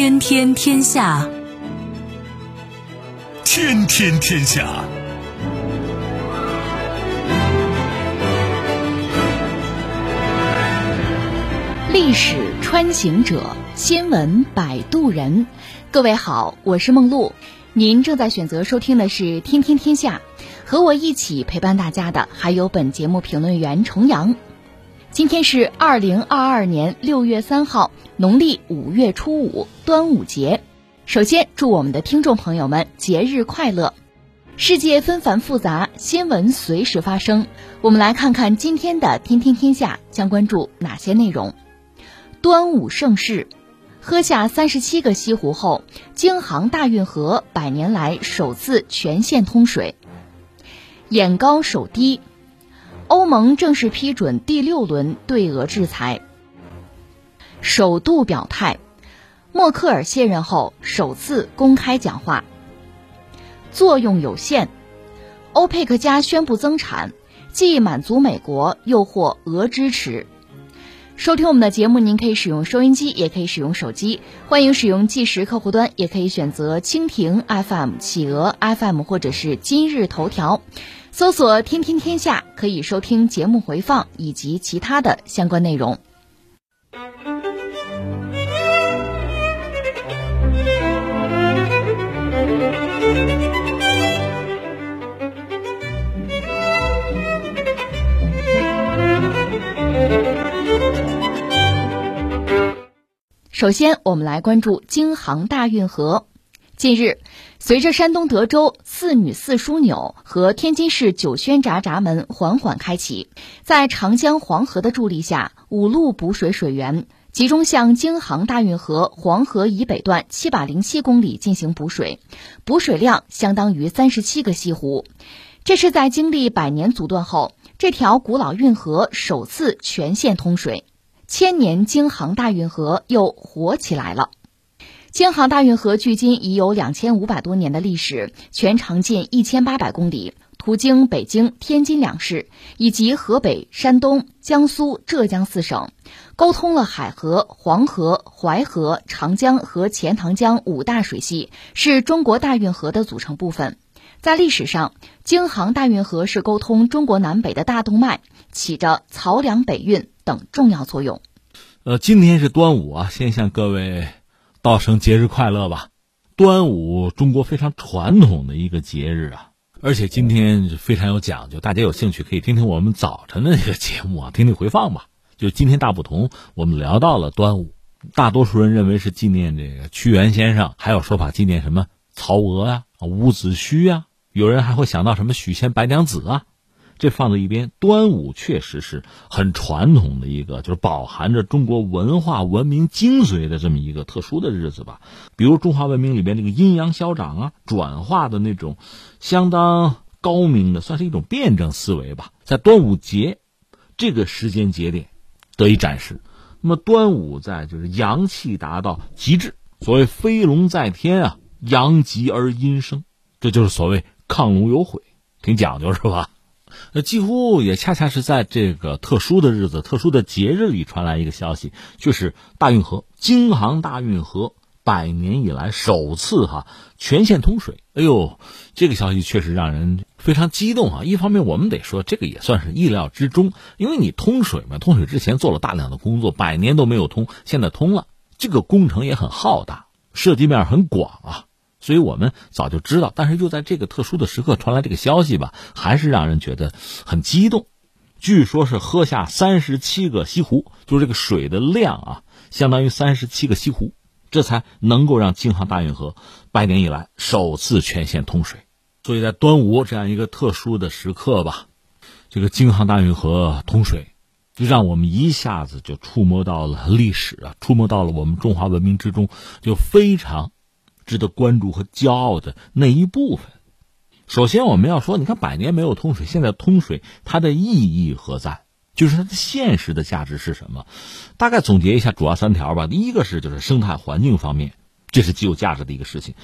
天天天下，天天天下。历史穿行者，新闻摆渡人。各位好，我是梦露。您正在选择收听的是《天天天下》，和我一起陪伴大家的还有本节目评论员重阳。今天是二零二二年六月三号，农历五月初五，端午节。首先，祝我们的听众朋友们节日快乐！世界纷繁复杂，新闻随时发生。我们来看看今天的《天天天下》将关注哪些内容。端午盛世，喝下三十七个西湖后，京杭大运河百年来首次全线通水。眼高手低，欧盟正式批准第六轮对俄制裁。首度表态，默克尔卸任后首次公开讲话。作用有限，欧佩克加宣布增产，既满足美国，又获俄支持。收听我们的节目，您可以使用收音机，也可以使用手机。欢迎使用计时客户端，也可以选择蜻蜓 FM、企鹅 FM 或者是今日头条，搜索“天天天下”，可以收听节目回放以及其他的相关内容。首先，我们来关注京杭大运河。近日，随着山东德州四女四枢纽和天津市九宣闸闸门缓缓开启，在长江黄河的助力下，五路补水水源集中向京杭大运河黄河以北段七百零七公里进行补水，补水量相当于三十七个西湖。这是在经历百年阻断后，这条古老运河首次全线通水。千年京杭大运河又活起来了。京杭大运河距今已有两千五百多年的历史，全长近一千八百公里，途经北京、天津两市以及河北、山东、江苏、浙江四省，沟通了海河、黄河、淮河、长江和钱塘江五大水系，是中国大运河的组成部分。在历史上，京杭大运河是沟通中国南北的大动脉，起着漕粮北运。等重要作用。呃，今天是端午啊，先向各位道声节日快乐吧。端午，中国非常传统的一个节日啊，而且今天非常有讲究。大家有兴趣可以听听我们早晨的那个节目啊，听听回放吧。就今天大不同，我们聊到了端午，大多数人认为是纪念这个屈原先生，还有说法纪念什么曹娥啊、伍子胥啊，有人还会想到什么许仙、白娘子啊。这放在一边，端午确实是很传统的一个，就是饱含着中国文化文明精髓的这么一个特殊的日子吧。比如中华文明里边这个阴阳消长啊，转化的那种相当高明的，算是一种辩证思维吧，在端午节这个时间节点得以展示。那么端午在就是阳气达到极致，所谓飞龙在天啊，阳极而阴生，这就是所谓亢龙有悔，挺讲究是吧？那几乎也恰恰是在这个特殊的日子、特殊的节日里传来一个消息，就是大运河京杭大运河百年以来首次哈全线通水。哎呦，这个消息确实让人非常激动啊！一方面我们得说，这个也算是意料之中，因为你通水嘛，通水之前做了大量的工作，百年都没有通，现在通了，这个工程也很浩大，涉及面很广啊。所以我们早就知道，但是又在这个特殊的时刻传来这个消息吧，还是让人觉得很激动。据说是喝下三十七个西湖，就是这个水的量啊，相当于三十七个西湖，这才能够让京杭大运河百年以来首次全线通水。所以在端午这样一个特殊的时刻吧，这个京杭大运河通水，就让我们一下子就触摸到了历史啊，触摸到了我们中华文明之中就非常。值得关注和骄傲的那一部分，首先我们要说，你看百年没有通水，现在通水它的意义何在？就是它的现实的价值是什么？大概总结一下，主要三条吧。第一个是就是生态环境方面，这是极有价值的一个事情。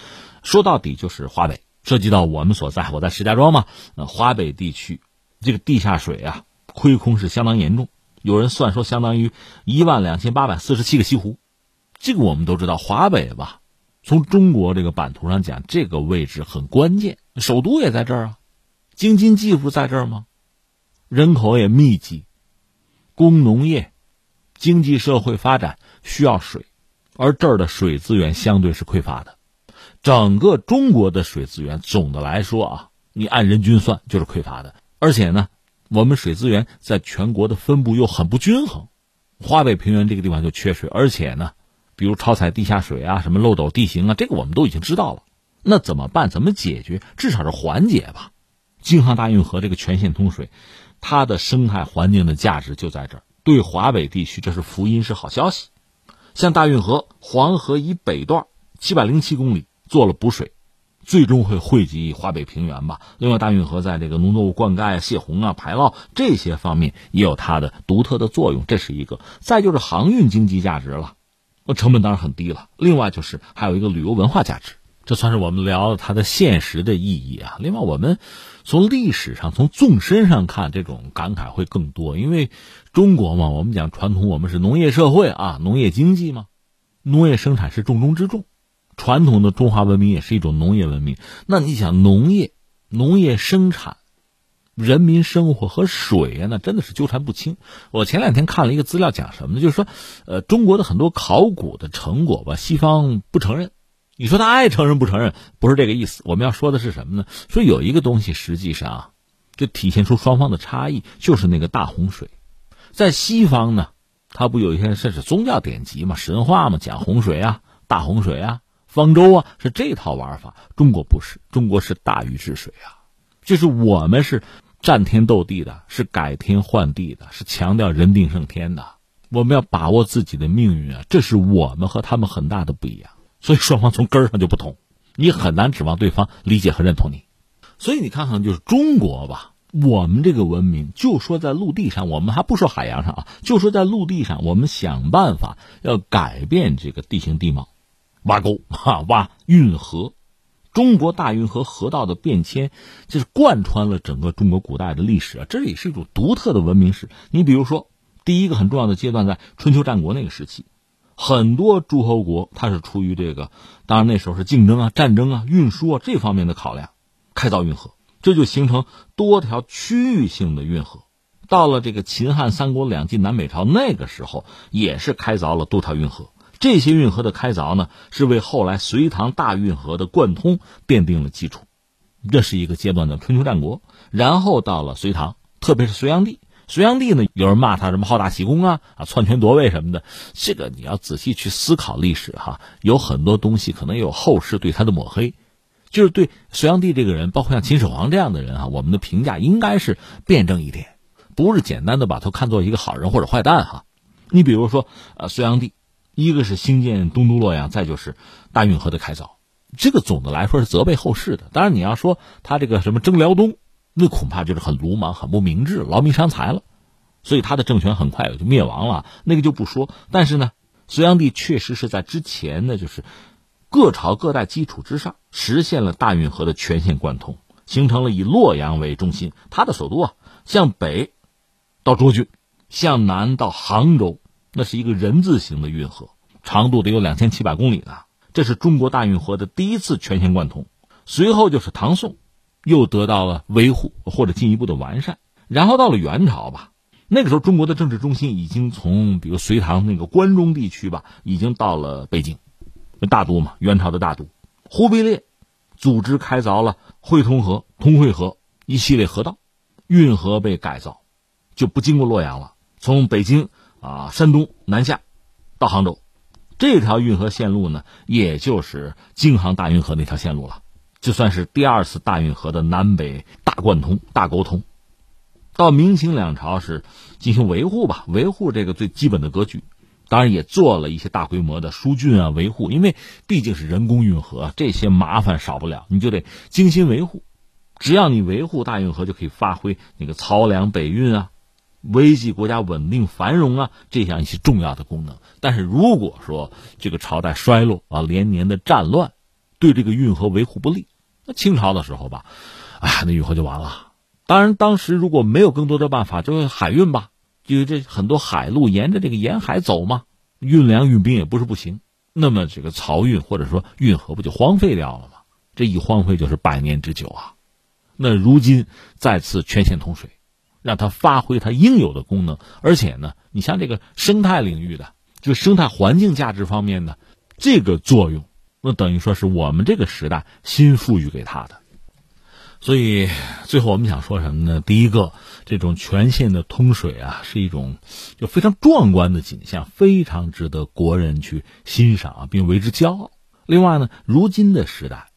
说到底就是华北，涉及到我们所在，我在石家庄嘛，呃，华北地区这个地下水啊亏空是相当严重，有人算说相当于一万两千八百四十七个西湖。这个我们都知道，华北吧，从中国这个版图上讲，这个位置很关键，首都也在这儿啊，京津冀不在这儿吗？人口也密集，工农业、经济社会发展需要水，而这儿的水资源相对是匮乏的。整个中国的水资源总的来说啊，你按人均算就是匮乏的，而且呢，我们水资源在全国的分布又很不均衡。华北平原这个地方就缺水，而且呢，比如超采地下水啊，什么漏斗地形啊，这个我们都已经知道了。那怎么办？怎么解决？至少是缓解吧。京杭大运河这个全线通水，它的生态环境的价值就在这儿。对华北地区，这是福音，是好消息。像大运河黄河以北段七百零七公里做了补水，最终会汇集华北平原吧。另外，大运河在这个农作物灌溉、泄洪啊、排涝这些方面也有它的独特的作用，这是一个。再就是航运经济价值了，那成本当然很低了。另外就是还有一个旅游文化价值。这算是我们聊它的现实的意义啊。另外，我们从历史上、从纵深上看，这种感慨会更多。因为中国嘛，我们讲传统，我们是农业社会啊，农业经济嘛，农业生产是重中之重。传统的中华文明也是一种农业文明。那你想，农业、农业生产、人民生活和水啊，那真的是纠缠不清。我前两天看了一个资料，讲什么呢？就是说，呃，中国的很多考古的成果吧，西方不承认。你说他爱承认不承认，不是这个意思。我们要说的是什么呢？说有一个东西，实际上就体现出双方的差异，就是那个大洪水。在西方呢，它不有一些甚至宗教典籍嘛、神话嘛，讲洪水啊、大洪水啊、方舟啊，是这套玩法。中国不是，中国是大禹治水啊，就是我们是战天斗地的，是改天换地的，是强调人定胜天的。我们要把握自己的命运啊，这是我们和他们很大的不一样。所以双方从根儿上就不同，你很难指望对方理解和认同你。所以你看看，就是中国吧，我们这个文明，就说在陆地上，我们还不说海洋上啊，就说在陆地上，我们想办法要改变这个地形地貌，挖沟哈，挖运河。中国大运河河道的变迁，就是贯穿了整个中国古代的历史啊，这也是一种独特的文明史。你比如说，第一个很重要的阶段在春秋战国那个时期。很多诸侯国，它是出于这个，当然那时候是竞争啊、战争啊、运输啊这方面的考量，开凿运河，这就形成多条区域性的运河。到了这个秦汉三国两晋南北朝那个时候，也是开凿了多条运河。这些运河的开凿呢，是为后来隋唐大运河的贯通奠定了基础。这是一个阶段的春秋战国，然后到了隋唐，特别是隋炀帝。隋炀帝呢，有人骂他什么好大喜功啊啊篡权夺位什么的，这个你要仔细去思考历史哈，有很多东西可能有后世对他的抹黑，就是对隋炀帝这个人，包括像秦始皇这样的人啊，我们的评价应该是辩证一点，不是简单的把他看作一个好人或者坏蛋哈。你比如说，呃，隋炀帝，一个是兴建东都洛阳，再就是大运河的开凿，这个总的来说是责备后世的。当然你要说他这个什么征辽东。那恐怕就是很鲁莽、很不明智、劳民伤财了，所以他的政权很快也就灭亡了。那个就不说，但是呢，隋炀帝确实是在之前呢，就是各朝各代基础之上，实现了大运河的全线贯通，形成了以洛阳为中心，他的首都啊，向北到涿郡，向南到杭州，那是一个人字形的运河，长度得有两千七百公里呢。这是中国大运河的第一次全线贯通。随后就是唐宋。又得到了维护或者进一步的完善，然后到了元朝吧，那个时候中国的政治中心已经从比如隋唐那个关中地区吧，已经到了北京，大都嘛，元朝的大都。忽必烈组织开凿了会通河、通惠河一系列河道，运河被改造，就不经过洛阳了，从北京啊山东南下到杭州，这条运河线路呢，也就是京杭大运河那条线路了。就算是第二次大运河的南北大贯通、大沟通，到明清两朝是进行维护吧，维护这个最基本的格局，当然也做了一些大规模的疏浚啊维护，因为毕竟是人工运河，这些麻烦少不了，你就得精心维护。只要你维护大运河，就可以发挥那个漕粮北运啊，维系国家稳定繁荣啊这样一些重要的功能。但是如果说这个朝代衰落啊，连年的战乱，对这个运河维护不利。那清朝的时候吧，哎，那运河就完了。当然，当时如果没有更多的办法，就海运吧，就这很多海路沿着这个沿海走嘛，运粮运兵也不是不行。那么这个漕运或者说运河不就荒废掉了吗？这一荒废就是百年之久啊。那如今再次全线通水，让它发挥它应有的功能，而且呢，你像这个生态领域的，就生态环境价值方面的这个作用，那等于说是我们这个时代新赋予给它的。所以最后我们想说什么呢？第一个，这种全线的通水啊，是一种就非常壮观的景象，非常值得国人去欣赏啊并为之骄傲。另外呢，如今的时代，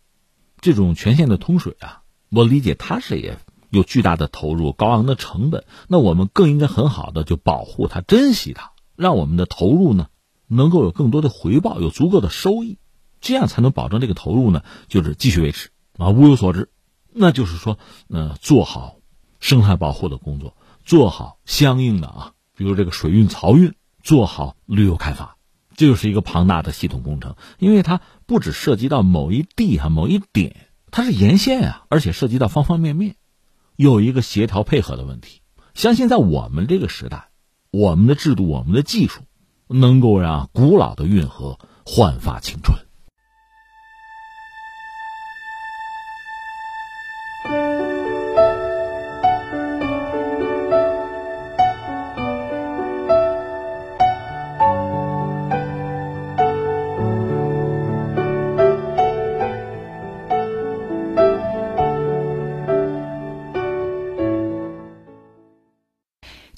这种全线的通水啊，我理解它是也有巨大的投入、高昂的成本。那我们更应该很好的就保护它、珍惜它，让我们的投入呢能够有更多的回报，有足够的收益，这样才能保证这个投入呢就是继续维持啊，物有所值。那就是说，呃，做好生态保护的工作，做好相应的啊，比如这个水运、漕运，做好旅游开发，这就是一个庞大的系统工程，因为它不只涉及到某一地哈、某一点，它是沿线啊，而且涉及到方方面面，有一个协调配合的问题。相信在我们这个时代，我们的制度、我们的技术，能够让古老的运河焕发青春。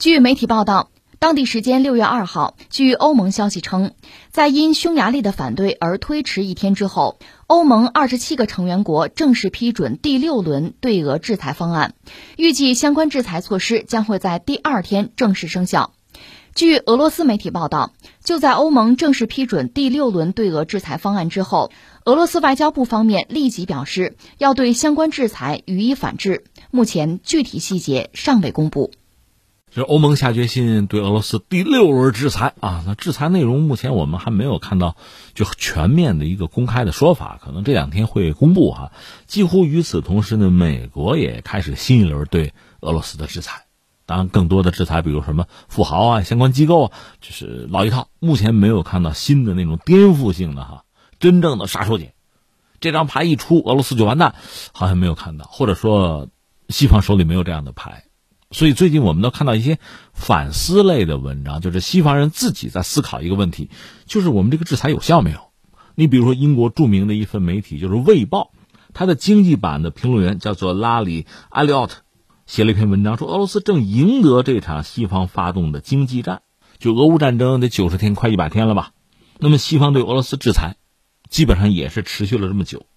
据媒体报道，当地时间六月二号，据欧盟消息称，在因匈牙利的反对而推迟一天之后，欧盟二十七个成员国正式批准第六轮对俄制裁方案，预计相关制裁措施将会在第二天正式生效。据俄罗斯媒体报道，就在欧盟正式批准第六轮对俄制裁方案之后，俄罗斯外交部方面立即表示要对相关制裁予以反制，目前具体细节尚未公布。这欧盟下决心对俄罗斯第六轮制裁啊！那制裁内容目前我们还没有看到就全面的一个公开的说法，可能这两天会公布哈。几乎与此同时呢，美国也开始新一轮对俄罗斯的制裁，当然更多的制裁，比如什么富豪啊、相关机构啊，就是老一套。目前没有看到新的那种颠覆性的哈，真正的杀手锏。这张牌一出，俄罗斯就完蛋，好像没有看到，或者说西方手里没有这样的牌。所以最近我们都看到一些反思类的文章，就是西方人自己在思考一个问题，就是我们这个制裁有效没有？你比如说英国著名的一份媒体就是《卫报》，它的经济版的评论员叫做拉里·埃利奥特，写了一篇文章说，俄罗斯正赢得这场西方发动的经济战，就俄乌战争得九十天快一百天了吧？那么西方对俄罗斯制裁，基本上也是持续了这么久。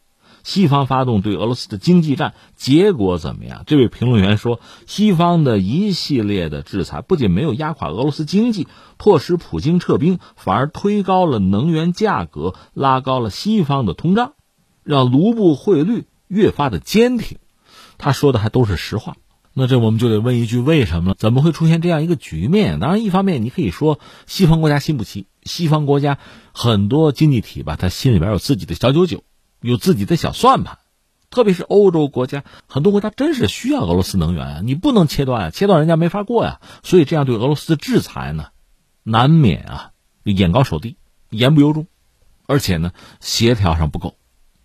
西方发动对俄罗斯的经济战，结果怎么样？这位评论员说，西方的一系列的制裁不仅没有压垮俄罗斯经济，迫使普京撤兵，反而推高了能源价格，拉高了西方的通胀，让卢布汇率越发的坚挺。他说的还都是实话。那这我们就得问一句：为什么？怎么会出现这样一个局面？当然，一方面你可以说西方国家心不齐，西方国家很多经济体吧，他心里边有自己的小九九。有自己的小算盘，特别是欧洲国家，很多国家真是需要俄罗斯能源啊，你不能切断啊，切断人家没法过呀。所以这样对俄罗斯的制裁呢，难免啊眼高手低，言不由衷，而且呢协调上不够，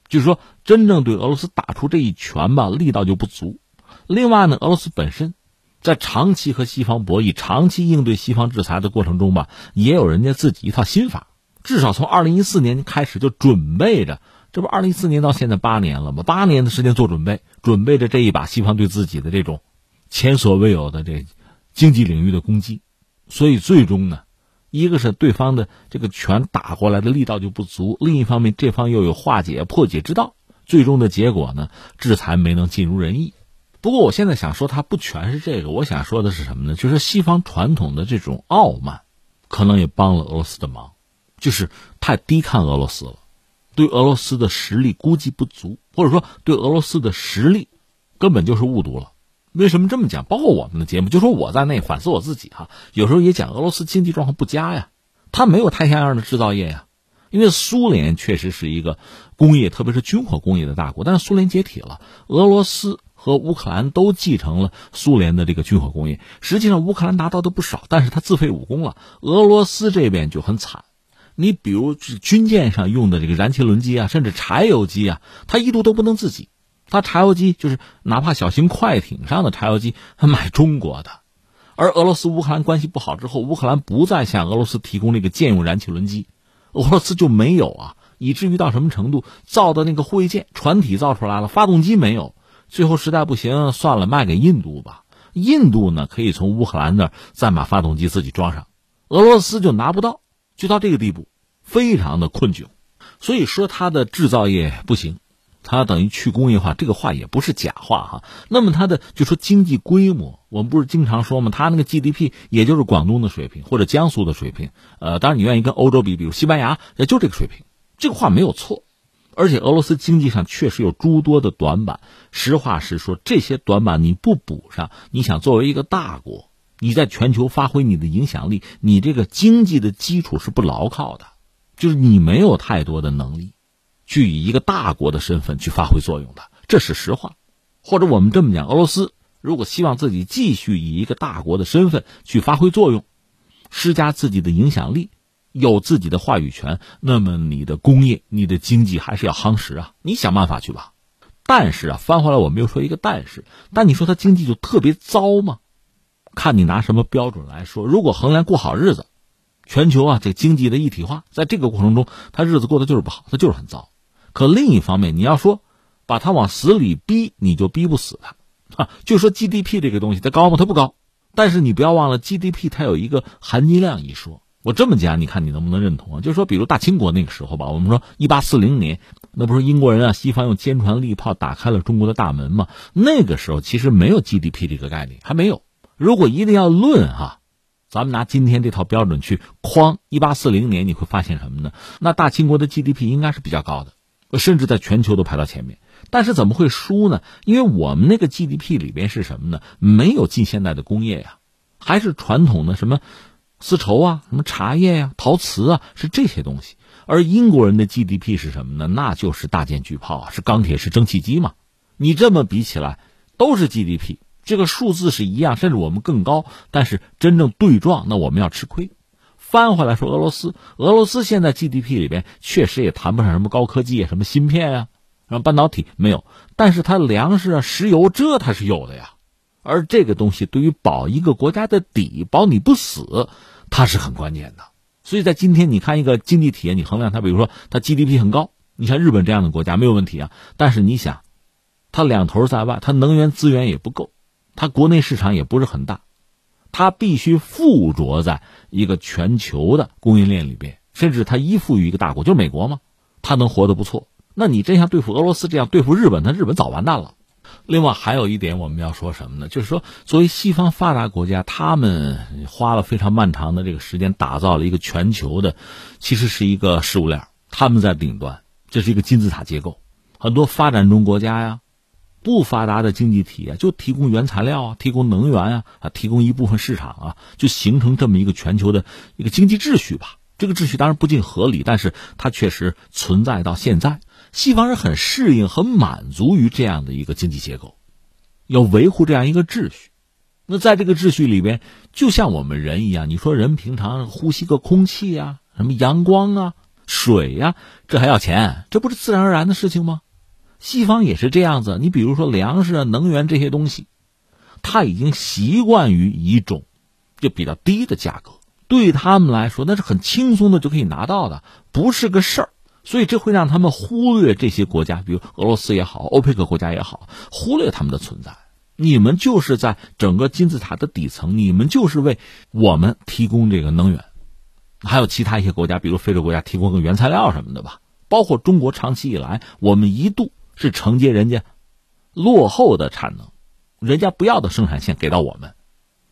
就是说真正对俄罗斯打出这一拳吧，力道就不足。另外呢，俄罗斯本身在长期和西方博弈、长期应对西方制裁的过程中吧，也有人家自己一套心法，至少从二零一四年开始就准备着。这不，二零一四年到现在八年了吗？八年的时间做准备，准备着这一把西方对自己的这种前所未有的这经济领域的攻击，所以最终呢，一个是对方的这个拳打过来的力道就不足，另一方面这方又有化解破解之道，最终的结果呢，制裁没能尽如人意。不过我现在想说，它不全是这个，我想说的是什么呢？就是西方传统的这种傲慢，可能也帮了俄罗斯的忙，就是太低看俄罗斯了。对俄罗斯的实力估计不足，或者说对俄罗斯的实力根本就是误读了。为什么这么讲？包括我们的节目，就说我在内反思我自己哈，有时候也讲俄罗斯经济状况不佳呀，它没有太像样的制造业呀。因为苏联确实是一个工业，特别是军火工业的大国，但是苏联解体了，俄罗斯和乌克兰都继承了苏联的这个军火工业。实际上，乌克兰拿到的不少，但是他自废武功了。俄罗斯这边就很惨。你比如军舰上用的这个燃气轮机啊，甚至柴油机啊，它一度都不能自己，它柴油机就是哪怕小型快艇上的柴油机，它买中国的。而俄罗斯乌克兰关系不好之后，乌克兰不再向俄罗斯提供这个舰用燃气轮机，俄罗斯就没有啊，以至于到什么程度，造的那个护卫舰船体造出来了，发动机没有，最后实在不行，算了，卖给印度吧。印度呢，可以从乌克兰那再把发动机自己装上，俄罗斯就拿不到，就到这个地步，非常的困窘。所以说，它的制造业不行。它等于去工业化，这个话也不是假话哈。那么它的就说经济规模，我们不是经常说吗？它那个 GDP 也就是广东的水平或者江苏的水平。呃，当然你愿意跟欧洲比，比如西班牙，也就这个水平。这个话没有错。而且俄罗斯经济上确实有诸多的短板。实话实说，这些短板你不补上，你想作为一个大国，你在全球发挥你的影响力，你这个经济的基础是不牢靠的，就是你没有太多的能力。去以一个大国的身份去发挥作用的，这是实话。或者我们这么讲，俄罗斯如果希望自己继续以一个大国的身份去发挥作用，施加自己的影响力，有自己的话语权，那么你的工业、你的经济还是要夯实啊。你想办法去吧。但是啊，翻回来我们又说一个但是，但你说它经济就特别糟吗？看你拿什么标准来说。如果衡量过好日子，全球啊这经济的一体化，在这个过程中，他日子过得就是不好，他就是很糟。可另一方面，你要说把他往死里逼，你就逼不死他啊。就说 GDP 这个东西，它高吗？它不高。但是你不要忘了，GDP 它有一个含金量一说。我这么讲，你看你能不能认同啊？就是说，比如大清国那个时候吧，我们说一八四零年，那不是英国人啊，西方用坚船利炮打开了中国的大门吗？那个时候其实没有 GDP 这个概念，还没有。如果一定要论哈，咱们拿今天这套标准去框一八四零年，你会发现什么呢？那大清国的 GDP 应该是比较高的。甚至在全球都排到前面，但是怎么会输呢？因为我们那个 GDP 里边是什么呢？没有近现代的工业呀，还是传统的什么丝绸啊、什么茶叶呀、陶瓷啊，是这些东西。而英国人的 GDP 是什么呢？那就是大舰巨炮啊，是钢铁、是蒸汽机嘛。你这么比起来，都是 GDP，这个数字是一样，甚至我们更高。但是真正对撞，那我们要吃亏。翻回来说，俄罗斯，俄罗斯现在 GDP 里边确实也谈不上什么高科技啊，什么芯片啊，然后半导体没有，但是它粮食啊、石油这它是有的呀。而这个东西对于保一个国家的底，保你不死，它是很关键的。所以在今天，你看一个经济体，你衡量它，比如说它 GDP 很高，你像日本这样的国家没有问题啊。但是你想，它两头在外，它能源资源也不够，它国内市场也不是很大。它必须附着在一个全球的供应链里边，甚至它依附于一个大国，就是美国嘛，它能活得不错。那你真像对付俄罗斯这样对付日本，那日本早完蛋了。另外还有一点我们要说什么呢？就是说，作为西方发达国家，他们花了非常漫长的这个时间，打造了一个全球的，其实是一个食物链，他们在顶端，这是一个金字塔结构。很多发展中国家呀。不发达的经济体啊，就提供原材料啊，提供能源啊，啊，提供一部分市场啊，就形成这么一个全球的一个经济秩序吧。这个秩序当然不尽合理，但是它确实存在到现在。西方人很适应、很满足于这样的一个经济结构，要维护这样一个秩序。那在这个秩序里边，就像我们人一样，你说人平常呼吸个空气啊，什么阳光啊、水呀，这还要钱？这不是自然而然的事情吗？西方也是这样子，你比如说粮食啊、能源这些东西，他已经习惯于一种就比较低的价格，对他们来说那是很轻松的就可以拿到的，不是个事儿。所以这会让他们忽略这些国家，比如俄罗斯也好，欧佩克国家也好，忽略他们的存在。你们就是在整个金字塔的底层，你们就是为我们提供这个能源，还有其他一些国家，比如非洲国家提供个原材料什么的吧。包括中国长期以来，我们一度。是承接人家落后的产能，人家不要的生产线给到我们，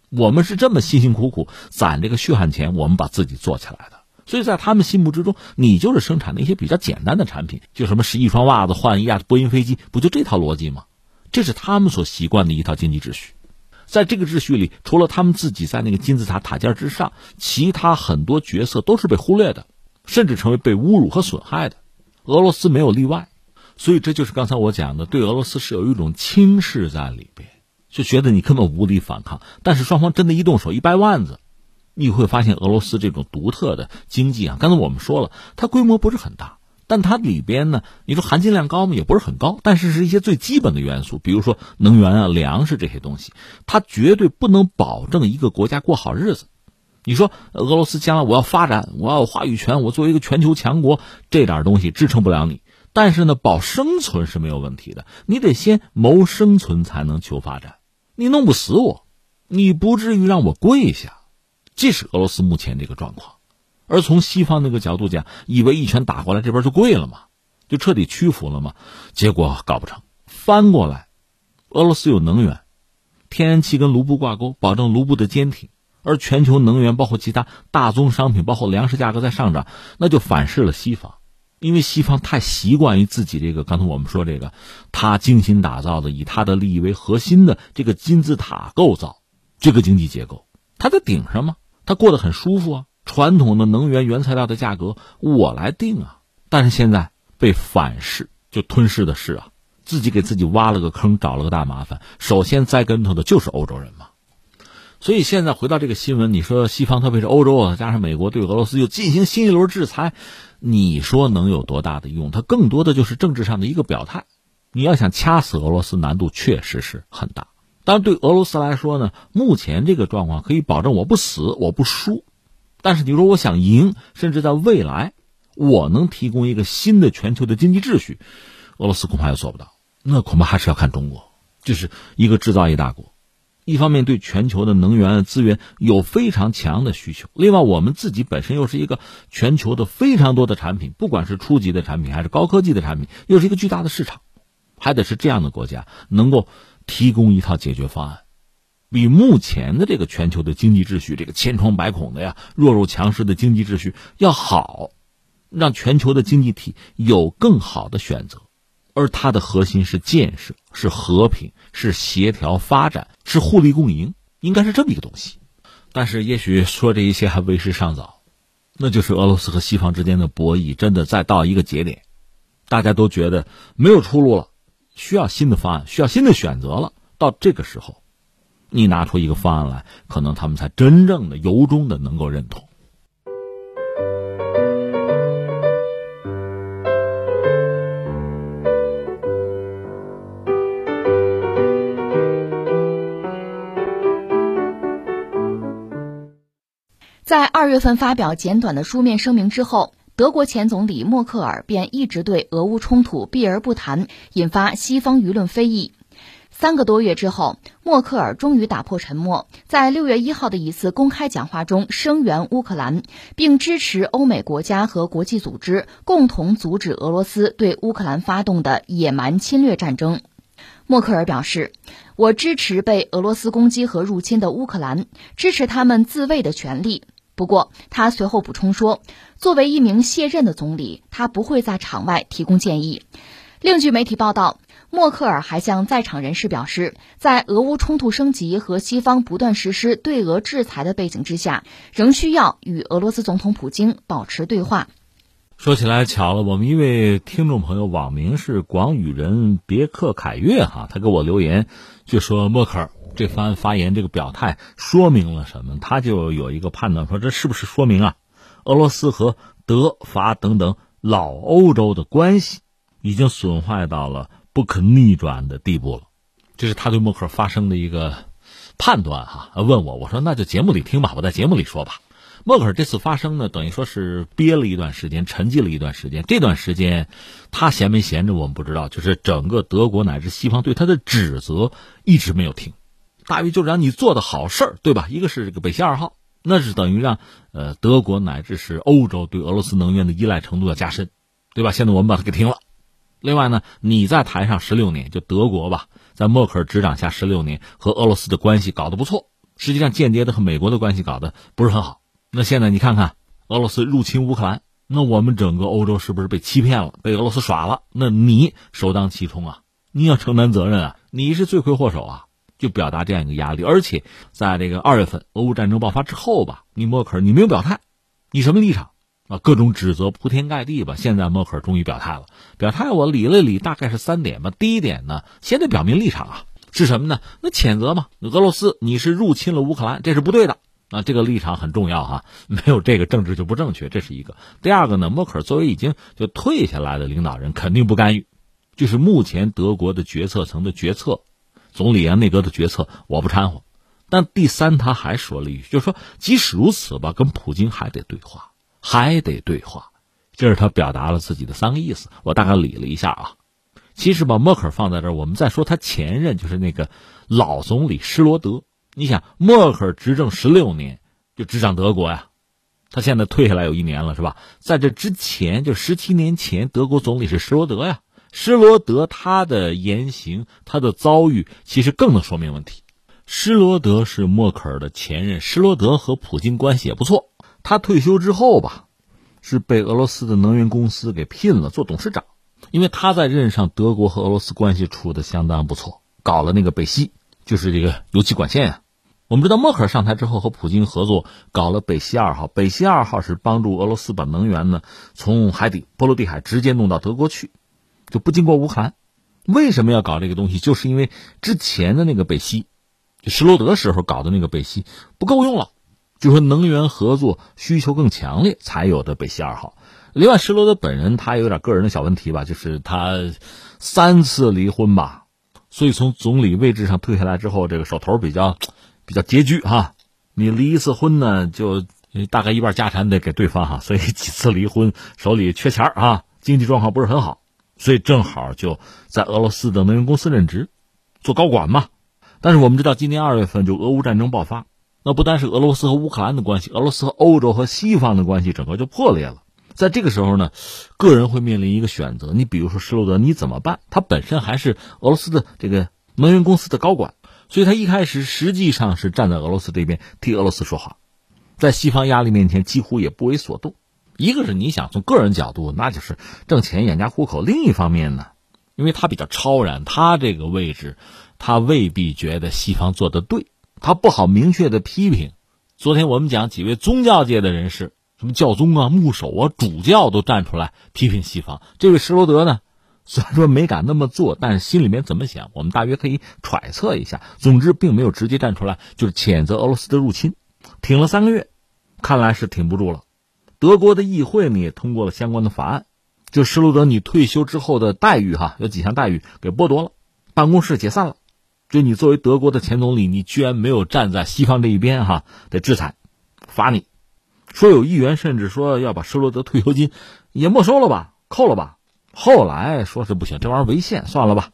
我们是这么辛辛苦苦攒这个血汗钱，我们把自己做起来的。所以在他们心目之中，你就是生产的一些比较简单的产品，就什么洗一双袜子换一架波音飞机，不就这套逻辑吗？这是他们所习惯的一套经济秩序。在这个秩序里，除了他们自己在那个金字塔塔尖之上，其他很多角色都是被忽略的，甚至成为被侮辱和损害的。俄罗斯没有例外。所以这就是刚才我讲的，对俄罗斯是有一种轻视在里边，就觉得你根本无力反抗。但是双方真的一动手一掰腕子，你会发现俄罗斯这种独特的经济啊，刚才我们说了，它规模不是很大，但它里边呢，你说含金量高吗？也不是很高，但是是一些最基本的元素，比如说能源啊、粮食这些东西，它绝对不能保证一个国家过好日子。你说俄罗斯将来我要发展，我要有话语权，我作为一个全球强国，这点东西支撑不了你。但是呢，保生存是没有问题的，你得先谋生存才能求发展。你弄不死我，你不至于让我跪下。这是俄罗斯目前这个状况。而从西方那个角度讲，以为一拳打过来这边就跪了嘛，就彻底屈服了嘛？结果搞不成，翻过来，俄罗斯有能源，天然气跟卢布挂钩，保证卢布的坚挺。而全球能源包括其他大宗商品，包括粮食价格在上涨，那就反噬了西方，因为西方太习惯于自己这个刚才我们说这个，他精心打造的以他的利益为核心的这个金字塔构造，这个经济结构，他在顶上吗？他过得很舒服啊。传统的能源原材料的价格我来定啊，但是现在被反噬，就吞噬的是啊，自己给自己挖了个坑，找了个大麻烦。首先栽跟头的就是欧洲人嘛。所以现在回到这个新闻，你说西方特别是欧洲啊，加上美国对俄罗斯又进行新一轮制裁，你说能有多大的用？它更多的就是政治上的一个表态。你要想掐死俄罗斯，难度确实是很大。但是对俄罗斯来说呢，目前这个状况可以保证我不死，我不输。但是你说我想赢，甚至在未来，我能提供一个新的全球的经济秩序，俄罗斯恐怕也做不到。那恐怕还是要看中国，就是一个制造业大国。一方面对全球的能源资源有非常强的需求，另外我们自己本身又是一个全球的非常多的产品，不管是初级的产品还是高科技的产品，又是一个巨大的市场，还得是这样的国家能够提供一套解决方案，比目前的这个全球的经济秩序这个千疮百孔的呀弱肉强食的经济秩序要好，让全球的经济体有更好的选择。而它的核心是建设，是和平，是协调发展，是互利共赢，应该是这么一个东西。但是，也许说这一切还为时尚早，那就是俄罗斯和西方之间的博弈真的再到一个节点，大家都觉得没有出路了，需要新的方案，需要新的选择了。到这个时候，你拿出一个方案来，可能他们才真正的由衷的能够认同。在二月份发表简短的书面声明之后，德国前总理默克尔便一直对俄乌冲突避而不谈，引发西方舆论非议。三个多月之后，默克尔终于打破沉默，在六月一号的一次公开讲话中声援乌克兰，并支持欧美国家和国际组织共同阻止俄罗斯对乌克兰发动的野蛮侵略战争。默克尔表示：“我支持被俄罗斯攻击和入侵的乌克兰，支持他们自卫的权利。”不过，他随后补充说，作为一名卸任的总理，他不会在场外提供建议。另据媒体报道，默克尔还向在场人士表示，在俄乌冲突升级和西方不断实施对俄制裁的背景之下，仍需要与俄罗斯总统普京保持对话。说起来巧了，我们一位听众朋友网名是广语人别克凯越哈，他给我留言就说默克尔。这番发言，这个表态说明了什么？他就有一个判断，说这是不是说明啊，俄罗斯和德法等等老欧洲的关系已经损坏到了不可逆转的地步了？这是他对默克尔发生的一个判断哈。问我，我说那就节目里听吧，我在节目里说吧。默克尔这次发声呢，等于说是憋了一段时间，沉寂了一段时间。这段时间他闲没闲着，我们不知道。就是整个德国乃至西方对他的指责一直没有停。大约就是让你做的好事儿，对吧？一个是这个北溪二号，那是等于让呃德国乃至是欧洲对俄罗斯能源的依赖程度要加深，对吧？现在我们把它给停了。另外呢，你在台上十六年，就德国吧，在默克尔执掌下十六年，和俄罗斯的关系搞得不错，实际上间接的和美国的关系搞得不是很好。那现在你看看俄罗斯入侵乌克兰，那我们整个欧洲是不是被欺骗了，被俄罗斯耍了？那你首当其冲啊，你要承担责任啊，你是罪魁祸首啊。就表达这样一个压力，而且在这个二月份俄乌战争爆发之后吧，你默克尔你没有表态，你什么立场啊？各种指责铺天盖地吧。现在默克尔终于表态了，表态我理了理，大概是三点吧。第一点呢，先得表明立场啊，是什么呢？那谴责嘛，俄罗斯你是入侵了乌克兰，这是不对的，啊，这个立场很重要哈，没有这个政治就不正确，这是一个。第二个呢，默克尔作为已经就退下来的领导人，肯定不干预，就是目前德国的决策层的决策，总理啊、内阁的决策，我不掺和。但第三，他还说了一句，就是说，即使如此吧，跟普京还得对话，还得对话。这是他表达了自己的三个意思，我大概理了一下啊。其实把默克尔放在这儿，我们再说他前任，就是那个老总理施罗德。你想，默克尔执政十六年，就执掌德国呀，他现在退下来有一年了，是吧？在这之前，就十七年前，德国总理是施罗德呀。施罗德他的言行，他的遭遇，其实更能说明问题。施罗德是默克尔的前任，施罗德和普京关系也不错。他退休之后吧，是被俄罗斯的能源公司给聘了做董事长，因为他在任上，德国和俄罗斯关系处的相当不错，搞了那个北溪，就是这个油气管线啊。我们知道默克尔上台之后和普京合作搞了北溪二号，北溪二号是帮助俄罗斯把能源呢从海底波罗的海直接弄到德国去，就不经过乌克兰。为什么要搞这个东西？就是因为之前的那个北溪，施罗德时候搞的那个北溪不够用了，就说能源合作需求更强烈才有的北溪二号。另外，施罗德本人他有点个人的小问题吧，就是他三次离婚吧，所以从总理位置上退下来之后，这个手头比较。比较拮据哈，你离一次婚呢，就大概一半家产得给对方哈，所以几次离婚手里缺钱啊，经济状况不是很好，所以正好就在俄罗斯的能源公司任职，做高管嘛。但是我们知道，今年二月份就俄乌战争爆发，那不单是俄罗斯和乌克兰的关系，俄罗斯和欧洲和西方的关系整个就破裂了。在这个时候呢，个人会面临一个选择，你比如说施罗德，你怎么办？他本身还是俄罗斯的这个能源公司的高管。所以他一开始实际上是站在俄罗斯这边替俄罗斯说话，在西方压力面前几乎也不为所动。一个是你想从个人角度，那就是挣钱养家糊口；另一方面呢，因为他比较超然，他这个位置，他未必觉得西方做的对，他不好明确的批评。昨天我们讲几位宗教界的人士，什么教宗啊、牧首啊、主教都站出来批评西方。这位施罗德呢？虽然说没敢那么做，但是心里面怎么想，我们大约可以揣测一下。总之，并没有直接站出来，就是谴责俄罗斯的入侵，挺了三个月，看来是挺不住了。德国的议会呢也通过了相关的法案，就施罗德你退休之后的待遇哈，有几项待遇给剥夺了，办公室解散了。就你作为德国的前总理，你居然没有站在西方这一边哈，得制裁，罚你。说有议员甚至说要把施罗德退休金也没收了吧，扣了吧。后来说是不行，这玩意儿违宪，算了吧。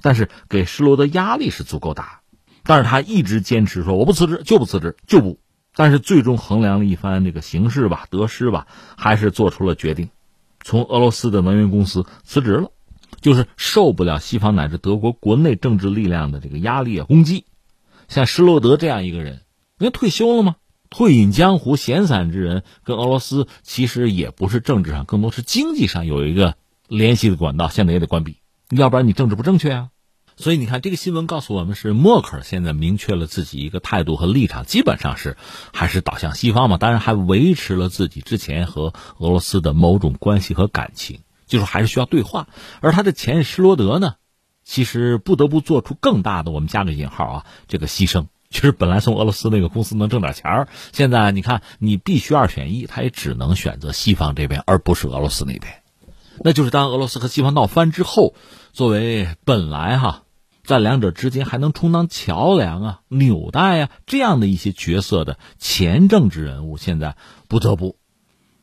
但是给施罗德压力是足够大，但是他一直坚持说我不辞职就不辞职就不。但是最终衡量了一番这个形势吧、得失吧，还是做出了决定，从俄罗斯的能源公司辞职了，就是受不了西方乃至德国国内政治力量的这个压力啊、攻击。像施罗德这样一个人，人家退休了吗？退隐江湖、闲散之人，跟俄罗斯其实也不是政治上，更多是经济上有一个。联系的管道现在也得关闭，要不然你政治不正确啊。所以你看，这个新闻告诉我们是默克尔现在明确了自己一个态度和立场，基本上是还是倒向西方嘛。当然还维持了自己之前和俄罗斯的某种关系和感情，就是还是需要对话。而他的前任施罗德呢，其实不得不做出更大的我们加个引号啊这个牺牲，其实本来从俄罗斯那个公司能挣点钱儿，现在你看你必须二选一，他也只能选择西方这边，而不是俄罗斯那边。那就是当俄罗斯和西方闹翻之后，作为本来哈，在两者之间还能充当桥梁啊、纽带啊这样的一些角色的前政治人物，现在不得不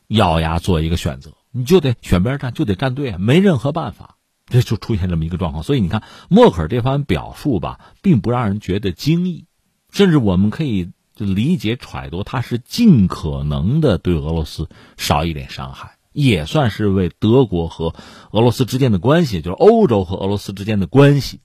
咬牙做一个选择，你就得选边站，就得站队啊，没任何办法，这就出现这么一个状况。所以你看，默克尔这番表述吧，并不让人觉得惊异，甚至我们可以理解揣度，他是尽可能的对俄罗斯少一点伤害。也算是为德国和俄罗斯之间的关系，就是欧洲和俄罗斯之间的关系，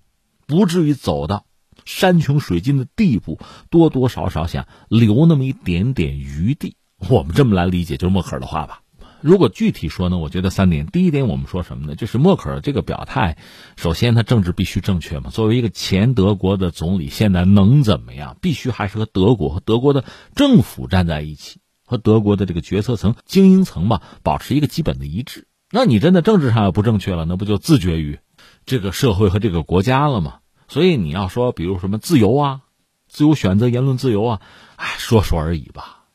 不至于走到山穷水尽的地步，多多少少想留那么一点点余地。我们这么来理解，就是默克尔的话吧。如果具体说呢，我觉得三点。第一点，我们说什么呢？就是默克尔这个表态，首先他政治必须正确嘛。作为一个前德国的总理，现在能怎么样？必须还是和德国和德国的政府站在一起。和德国的这个决策层、精英层吧，保持一个基本的一致。那你真的政治上要不正确了，那不就自绝于这个社会和这个国家了吗？所以你要说，比如什么自由啊、自由选择、言论自由啊，哎，说说而已吧。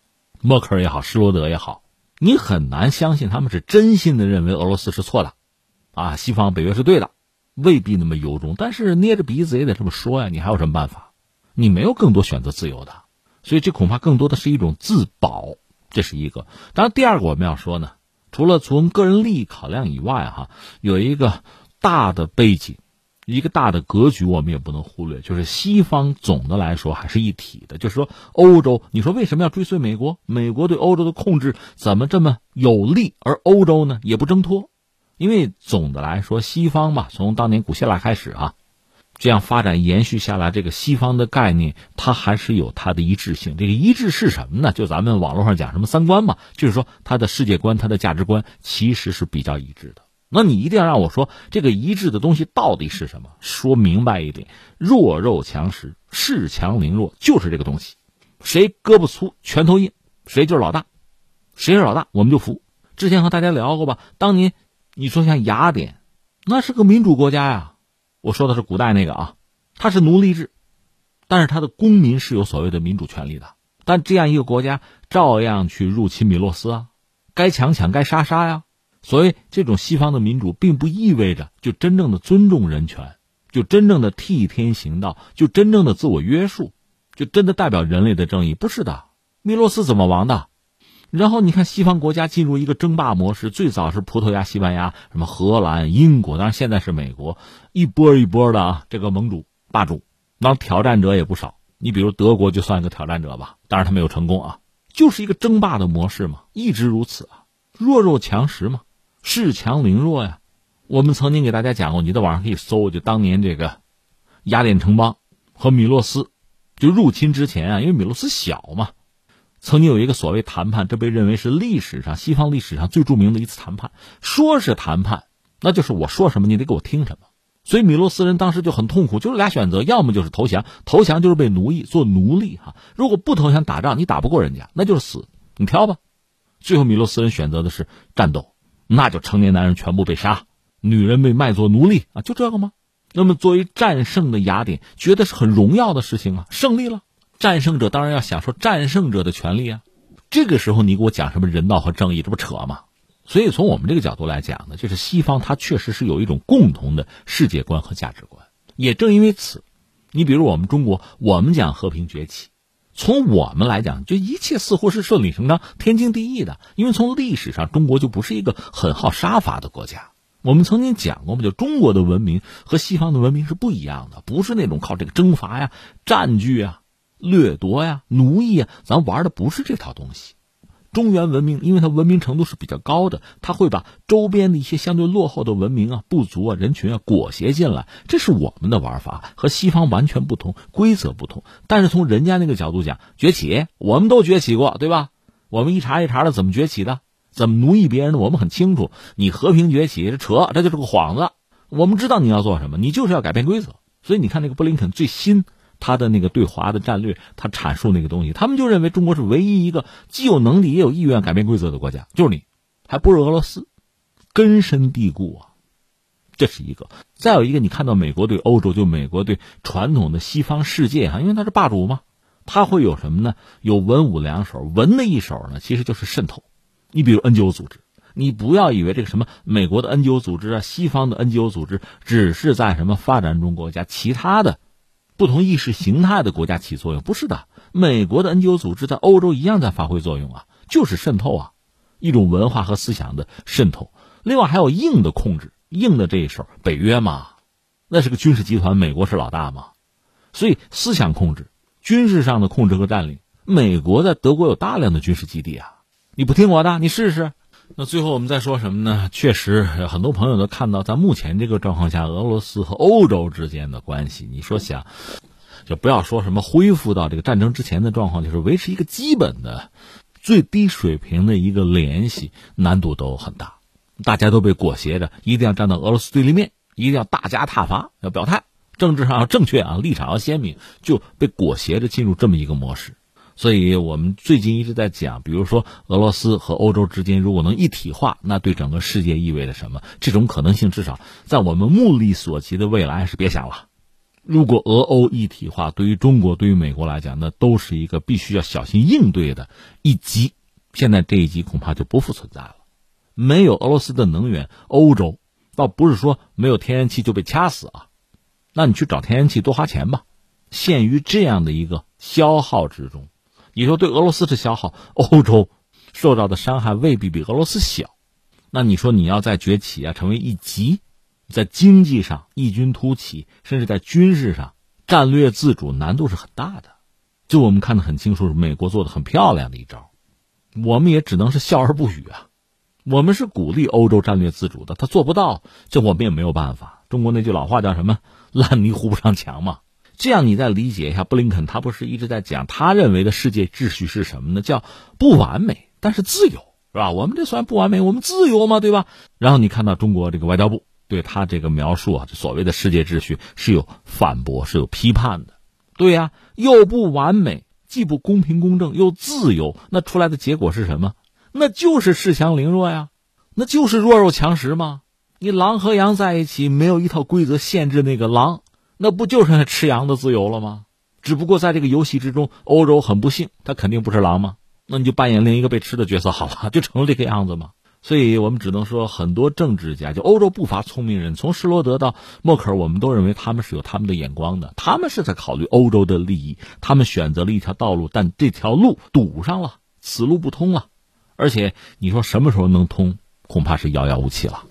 默克尔也好，施罗德也好，你很难相信他们是真心的认为俄罗斯是错的，啊，西方北约是对的，未必那么由衷。但是捏着鼻子也得这么说呀，你还有什么办法？你没有更多选择自由的，所以这恐怕更多的是一种自保，这是一个。当然，第二个我们要说呢，除了从个人利益考量以外，哈，有一个大的背景。一个大的格局，我们也不能忽略，就是西方总的来说还是一体的。就是说，欧洲，你说为什么要追随美国？美国对欧洲的控制怎么这么有利，而欧洲呢也不挣脱？因为总的来说，西方嘛，从当年古希腊开始啊，这样发展延续下来，这个西方的概念它还是有它的一致性。这个一致是什么呢？就咱们网络上讲什么三观嘛，就是说它的世界观、它的价值观其实是比较一致的。那你一定要让我说这个一致的东西到底是什么？说明白一点，弱肉强食，恃强凌弱，就是这个东西。谁胳膊粗、拳头硬，谁就是老大。谁是老大，我们就服。之前和大家聊过吧？当年你说像雅典，那是个民主国家呀。我说的是古代那个啊，它是奴隶制，但是它的公民是有所谓的民主权利的。但这样一个国家照样去入侵米洛斯啊，该抢抢，该杀杀呀。所以，这种西方的民主并不意味着就真正的尊重人权，就真正的替天行道，就真正的自我约束，就真的代表人类的正义。不是的，米洛斯怎么亡的？然后你看，西方国家进入一个争霸模式，最早是葡萄牙、西班牙，什么荷兰、英国，当然现在是美国，一波一波的啊，这个盟主、霸主，那挑战者也不少。你比如德国就算一个挑战者吧，当然他没有成功啊，就是一个争霸的模式嘛，一直如此啊，弱肉强食嘛。恃强凌弱呀！我们曾经给大家讲过，你在网上可以搜，就当年这个雅典城邦和米洛斯就入侵之前啊，因为米洛斯小嘛，曾经有一个所谓谈判，这被认为是历史上西方历史上最著名的一次谈判。说是谈判，那就是我说什么你得给我听什么。所以米洛斯人当时就很痛苦，就是俩选择，要么就是投降，投降就是被奴役做奴隶哈；如果不投降打仗，你打不过人家，那就是死，你挑吧。最后米洛斯人选择的是战斗。那就成年男人全部被杀，女人被卖作奴隶啊，就这个吗？那么作为战胜的雅典，觉得是很荣耀的事情啊，胜利了，战胜者当然要享受战胜者的权利啊。这个时候你给我讲什么人道和正义，这不扯吗？所以从我们这个角度来讲呢，就是西方它确实是有一种共同的世界观和价值观。也正因为此，你比如我们中国，我们讲和平崛起。从我们来讲，就一切似乎是顺理成章、天经地义的。因为从历史上，中国就不是一个很好杀伐的国家。我们曾经讲过嘛，就中国的文明和西方的文明是不一样的，不是那种靠这个征伐呀、占据啊、掠夺呀、奴役啊，咱玩的不是这套东西。中原文明，因为它文明程度是比较高的，它会把周边的一些相对落后的文明啊、部族啊、人群啊裹挟进来，这是我们的玩法，和西方完全不同，规则不同。但是从人家那个角度讲，崛起，我们都崛起过，对吧？我们一茬一茬的怎么崛起的？怎么奴役别人的？我们很清楚。你和平崛起，这扯，这就是个幌子。我们知道你要做什么，你就是要改变规则。所以你看那个布林肯最新。他的那个对华的战略，他阐述那个东西，他们就认为中国是唯一一个既有能力也有意愿改变规则的国家，就是你，还不是俄罗斯，根深蒂固啊，这是一个。再有一个，你看到美国对欧洲，就美国对传统的西方世界啊，因为他是霸主嘛，他会有什么呢？有文武两手，文的一手呢，其实就是渗透。你比如 NGO 组织，你不要以为这个什么美国的 NGO 组织啊，西方的 NGO 组织只是在什么发展中国家，其他的。不同意识形态的国家起作用不是的，美国的 NGO 组织在欧洲一样在发挥作用啊，就是渗透啊，一种文化和思想的渗透。另外还有硬的控制，硬的这一手，北约嘛，那是个军事集团，美国是老大嘛，所以思想控制、军事上的控制和占领，美国在德国有大量的军事基地啊，你不听我的，你试试。那最后我们再说什么呢？确实，很多朋友都看到，在目前这个状况下，俄罗斯和欧洲之间的关系，你说想，就不要说什么恢复到这个战争之前的状况，就是维持一个基本的、最低水平的一个联系，难度都很大。大家都被裹挟着，一定要站到俄罗斯对立面，一定要大加挞伐，要表态，政治上要正确啊，立场要鲜明，就被裹挟着进入这么一个模式。所以我们最近一直在讲，比如说俄罗斯和欧洲之间如果能一体化，那对整个世界意味着什么？这种可能性至少在我们目力所及的未来是别想了。如果俄欧一体化，对于中国、对于美国来讲，那都是一个必须要小心应对的一击。现在这一击恐怕就不复存在了。没有俄罗斯的能源，欧洲倒不是说没有天然气就被掐死啊。那你去找天然气多花钱吧。陷于这样的一个消耗之中，你说对俄罗斯是消耗，欧洲受到的伤害未必比俄罗斯小。那你说你要再崛起啊，成为一极？在经济上异军突起，甚至在军事上战略自主，难度是很大的。就我们看得很清楚，美国做的很漂亮的一招，我们也只能是笑而不语啊。我们是鼓励欧洲战略自主的，他做不到，这我们也没有办法。中国那句老话叫什么？烂泥糊不上墙嘛。这样你再理解一下，布林肯他不是一直在讲，他认为的世界秩序是什么呢？叫不完美，但是自由，是吧？我们这算不完美，我们自由嘛，对吧？然后你看到中国这个外交部。对他这个描述啊，所谓的世界秩序是有反驳、是有批判的。对呀，又不完美，既不公平公正，又自由，那出来的结果是什么？那就是恃强凌弱呀，那就是弱肉强食嘛。你狼和羊在一起，没有一套规则限制那个狼，那不就是 吃羊的自由了吗？只不过在这个游戏之中，欧洲很不幸，他肯定不是狼吗？那你就扮演另一个被吃的角色好了，就成了这个样子吗？所以我们只能说，很多政治家，就欧洲不乏聪明人，从施罗德到默克尔，我们都认为他们是有他们的眼光的，他们是在考虑欧洲的利益，他们选择了一条道路，但这条路堵上了，此路不通了，而且你说什么时候能通，恐怕是遥遥无期了。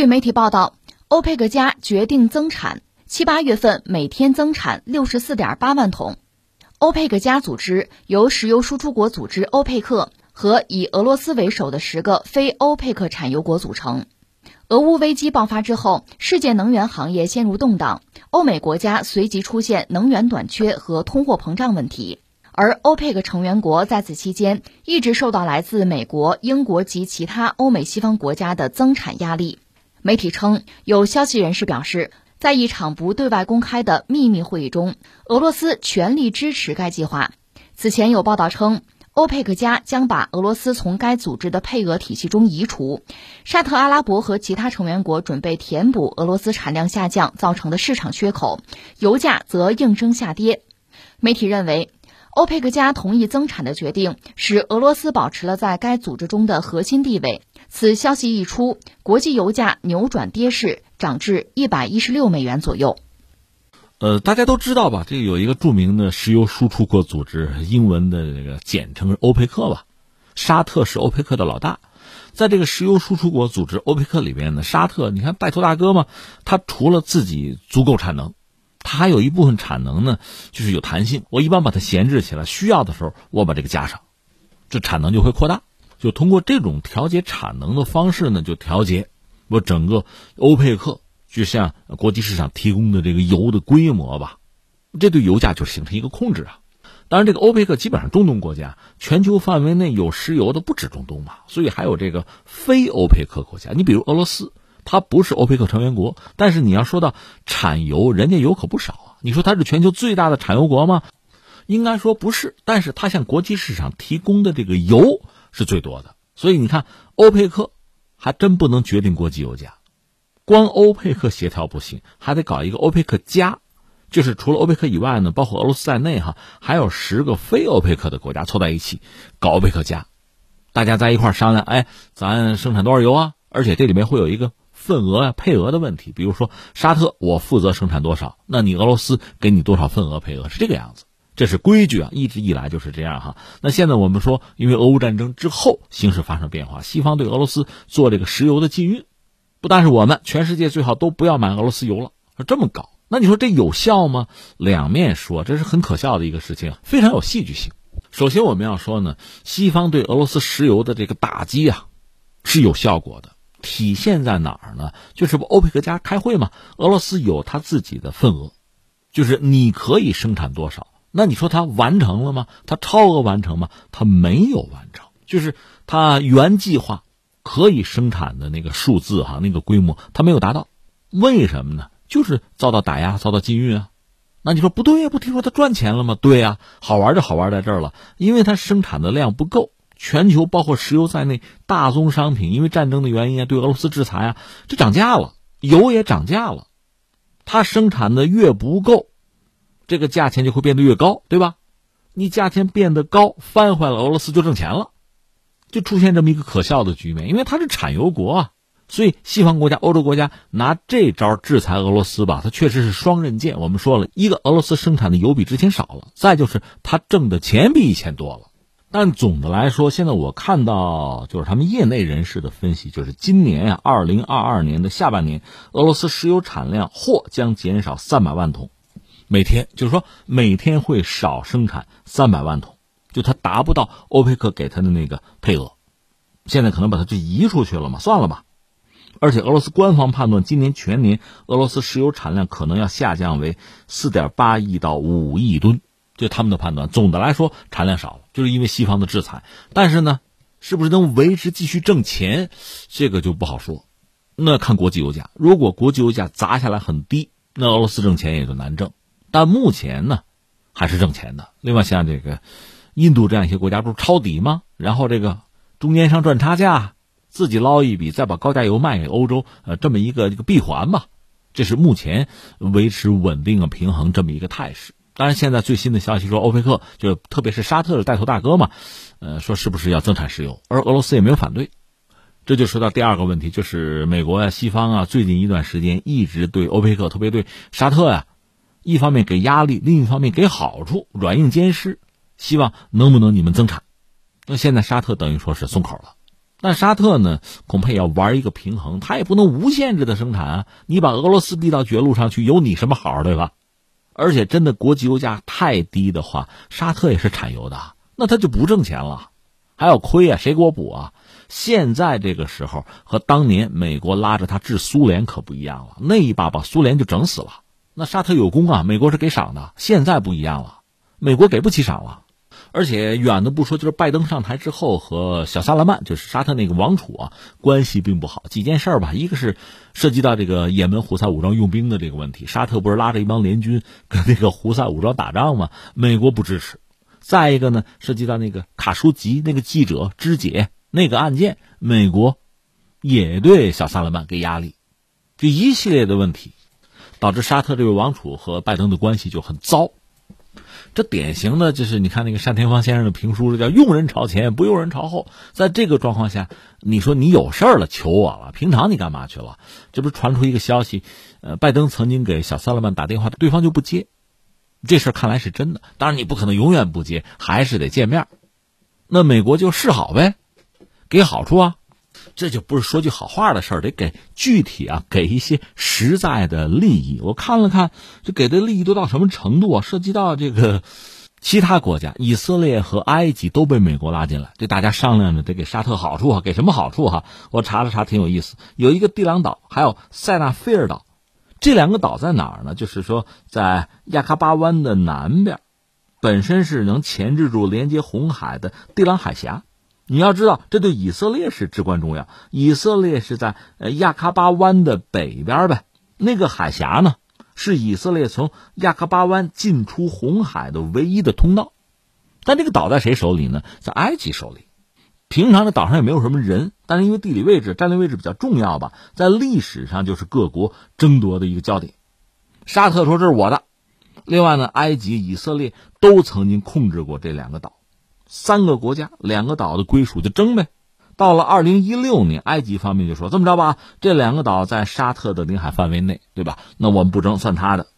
据媒体报道，欧佩克加决定增产，七八月份每天增产六十四点八万桶。欧佩克加组织由石油输出国组织欧佩克和以俄罗斯为首的十个非欧佩克产油国组成。俄乌危机爆发之后，世界能源行业陷入动荡，欧美国家随即出现能源短缺和通货膨胀问题，而欧佩克成员国在此期间一直受到来自美国、英国及其他欧美西方国家的增产压力。媒体称，有消息人士表示，在一场不对外公开的秘密会议中，俄罗斯全力支持该计划。此前有报道称，欧佩克加将把俄罗斯从该组织的配额体系中移除。沙特阿拉伯和其他成员国准备填补俄罗斯产量下降造成的市场缺口，油价则应声下跌。媒体认为，欧佩克加同意增产的决定使俄罗斯保持了在该组织中的核心地位。此消息一出，国际油价扭转跌势，涨至一百一十六美元左右。呃，大家都知道吧？这个有一个著名的石油输出国组织，英文的这个简称是欧佩克吧。沙特是欧佩克的老大，在这个石油输出国组织欧佩克里边呢，沙特你看带头大哥嘛，他除了自己足够产能，他还有一部分产能呢，就是有弹性。我一般把它闲置起来，需要的时候我把这个加上，这产能就会扩大。就通过这种调节产能的方式呢，就调节我整个欧佩克，就像国际市场提供的这个油的规模吧，这对油价就形成一个控制啊。当然，这个欧佩克基本上中东国家，全球范围内有石油的不止中东嘛，所以还有这个非欧佩克国家。你比如俄罗斯，它不是欧佩克成员国，但是你要说到产油，人家油可不少啊。你说它是全球最大的产油国吗？应该说不是，但是它向国际市场提供的这个油。是最多的，所以你看，欧佩克还真不能决定国际油价，光欧佩克协调不行，还得搞一个欧佩克加，就是除了欧佩克以外呢，包括俄罗斯在内哈，还有十个非欧佩克的国家凑在一起搞欧佩克加，大家在一块商量，哎，咱生产多少油啊？而且这里面会有一个份额啊、配额的问题，比如说沙特我负责生产多少，那你俄罗斯给你多少份额配额，是这个样子。这是规矩啊，一直以来就是这样哈。那现在我们说，因为俄乌战争之后形势发生变化，西方对俄罗斯做这个石油的禁运，不但是我们，全世界最好都不要买俄罗斯油了，这么搞，那你说这有效吗？两面说，这是很可笑的一个事情，非常有戏剧性。首先我们要说呢，西方对俄罗斯石油的这个打击啊，是有效果的，体现在哪儿呢？就是不欧佩克家开会嘛，俄罗斯有他自己的份额，就是你可以生产多少。那你说他完成了吗？他超额完成吗？他没有完成，就是他原计划可以生产的那个数字哈，那个规模它没有达到，为什么呢？就是遭到打压，遭到禁运啊。那你说不对呀？不听说他赚钱了吗？对呀，好玩就好玩在这儿了，因为它生产的量不够，全球包括石油在内大宗商品，因为战争的原因啊，对俄罗斯制裁啊，这涨价了，油也涨价了。它生产的越不够，这个价钱就会变得越高，对吧？你价钱变得高，翻回来俄罗斯就挣钱了，就出现这么一个可笑的局面，因为它是产油国啊。所以，西方国家、欧洲国家拿这招制裁俄罗斯吧，它确实是双刃剑。我们说了一个，俄罗斯生产的油比之前少了；再就是它挣的钱比以前多了。但总的来说，现在我看到就是他们业内人士的分析，就是今年呀，二零二二年的下半年，俄罗斯石油产量或将减少三百万桶，每天就是说每天会少生产三百万桶，就它达不到欧佩克给他的那个配额。现在可能把它就移出去了嘛，算了吧。而且俄罗斯官方判断，今年全年俄罗斯石油产量可能要下降为四点八亿到五亿吨，就他们的判断。总的来说，产量少了，就是因为西方的制裁。但是呢，是不是能维持继续挣钱，这个就不好说。那看国际油价，如果国际油价砸下来很低，那俄罗斯挣钱也就难挣。但目前呢，还是挣钱的。另外，像这个印度这样一些国家，不是抄底吗？然后这个中间商赚差价。自己捞一笔，再把高价油卖给欧洲，呃，这么一个这个闭环吧，这是目前维持稳定啊平衡这么一个态势。当然，现在最新的消息说，欧佩克就特别是沙特的带头大哥嘛，呃，说是不是要增产石油，而俄罗斯也没有反对。这就说到第二个问题，就是美国呀、西方啊，最近一段时间一直对欧佩克，特别对沙特呀，一方面给压力，另一方面给好处，软硬兼施，希望能不能你们增产。那现在沙特等于说是松口了。那沙特呢？恐怕也要玩一个平衡，他也不能无限制的生产啊！你把俄罗斯逼到绝路上去，有你什么好，对吧？而且真的国际油价太低的话，沙特也是产油的，那他就不挣钱了，还要亏啊！谁给我补啊？现在这个时候和当年美国拉着他治苏联可不一样了，那一把把苏联就整死了。那沙特有功啊，美国是给赏的，现在不一样了，美国给不起赏了。而且远的不说，就是拜登上台之后和小萨勒曼，就是沙特那个王储啊，关系并不好。几件事吧，一个是涉及到这个也门胡塞武装用兵的这个问题，沙特不是拉着一帮联军跟那个胡塞武装打仗吗？美国不支持。再一个呢，涉及到那个卡舒吉那个记者肢解那个案件，美国也对小萨勒曼给压力，这一系列的问题，导致沙特这位王储和拜登的关系就很糟。这典型的就是你看那个单田芳先生的评书，这叫“用人朝前，不用人朝后”。在这个状况下，你说你有事儿了，求我了，平常你干嘛去了？这不是传出一个消息，呃，拜登曾经给小萨勒曼打电话，对方就不接。这事看来是真的，当然你不可能永远不接，还是得见面。那美国就示好呗，给好处啊。这就不是说句好话的事儿，得给具体啊，给一些实在的利益。我看了看，这给的利益都到什么程度啊？涉及到这个其他国家，以色列和埃及都被美国拉进来，这大家商量着得给沙特好处啊，给什么好处哈？我查了查，挺有意思。有一个地朗岛，还有塞纳菲尔岛，这两个岛在哪儿呢？就是说在亚喀巴湾的南边，本身是能钳制住连接红海的地朗海峡。你要知道，这对以色列是至关重要。以色列是在呃亚喀巴湾的北边呗，那个海峡呢，是以色列从亚喀巴湾进出红海的唯一的通道。但这个岛在谁手里呢？在埃及手里。平常这岛上也没有什么人，但是因为地理位置、战略位置比较重要吧，在历史上就是各国争夺的一个焦点。沙特说这是我的，另外呢，埃及、以色列都曾经控制过这两个岛。三个国家两个岛的归属就争呗，到了二零一六年，埃及方面就说这么着吧，这两个岛在沙特的领海范围内，对吧？那我们不争，算他的。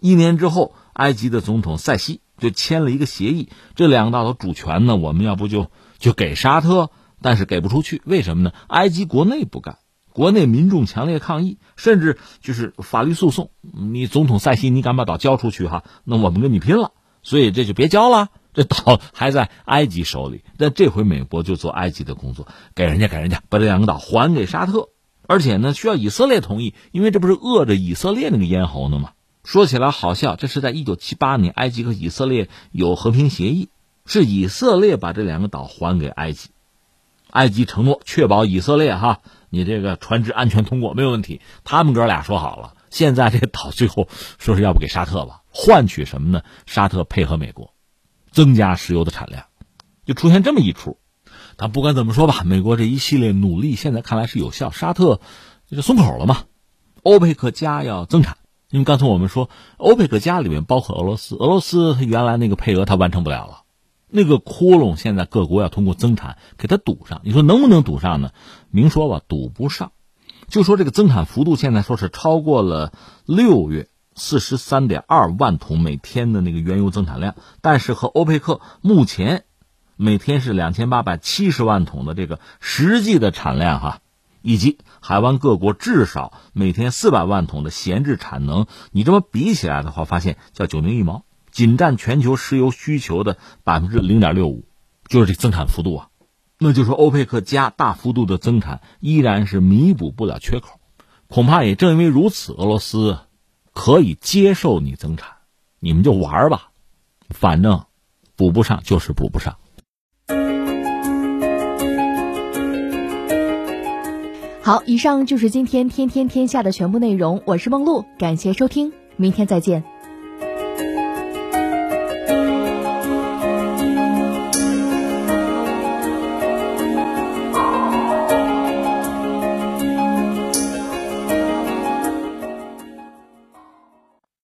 一年之后，埃及的总统塞西就签了一个协议，这两个岛的主权呢，我们要不就就给沙特，但是给不出去，为什么呢？埃及国内不干，国内民众强烈抗议，甚至就是法律诉讼。你总统塞西，你敢把岛交出去哈？那我们跟你拼了，所以这就别交了。这岛还在埃及手里，但这回美国就做埃及的工作，给人家给人家把这两个岛还给沙特，而且呢需要以色列同意，因为这不是饿着以色列那个咽喉呢吗？说起来好笑，这是在一九七八年，埃及和以色列有和平协议，是以色列把这两个岛还给埃及，埃及承诺确保以色列哈，你这个船只安全通过没有问题。他们哥俩说好了，现在这个岛最后说是要不给沙特吧，换取什么呢？沙特配合美国，增加石油的产量，就出现这么一出。但不管怎么说吧，美国这一系列努力现在看来是有效，沙特就松口了嘛。欧佩克加要增产，因为刚才我们说，欧佩克加里面包括俄罗斯，俄罗斯它原来那个配额它完成不了了，那个窟窿现在各国要通过增产给它堵上。你说能不能堵上呢？明说吧，堵不上。就说这个增产幅度现在说是超过了六月四十三点二万桶每天的那个原油增产量，但是和欧佩克目前每天是两千八百七十万桶的这个实际的产量哈。以及海湾各国至少每天四百万桶的闲置产能，你这么比起来的话，发现叫九牛一毛，仅占全球石油需求的百分之零点六五，就是这增产幅度啊。那就说欧佩克加大幅度的增产依然是弥补不了缺口，恐怕也正因为如此，俄罗斯可以接受你增产，你们就玩吧，反正补不上就是补不上。好，以上就是今天天天天下的全部内容。我是梦露，感谢收听，明天再见。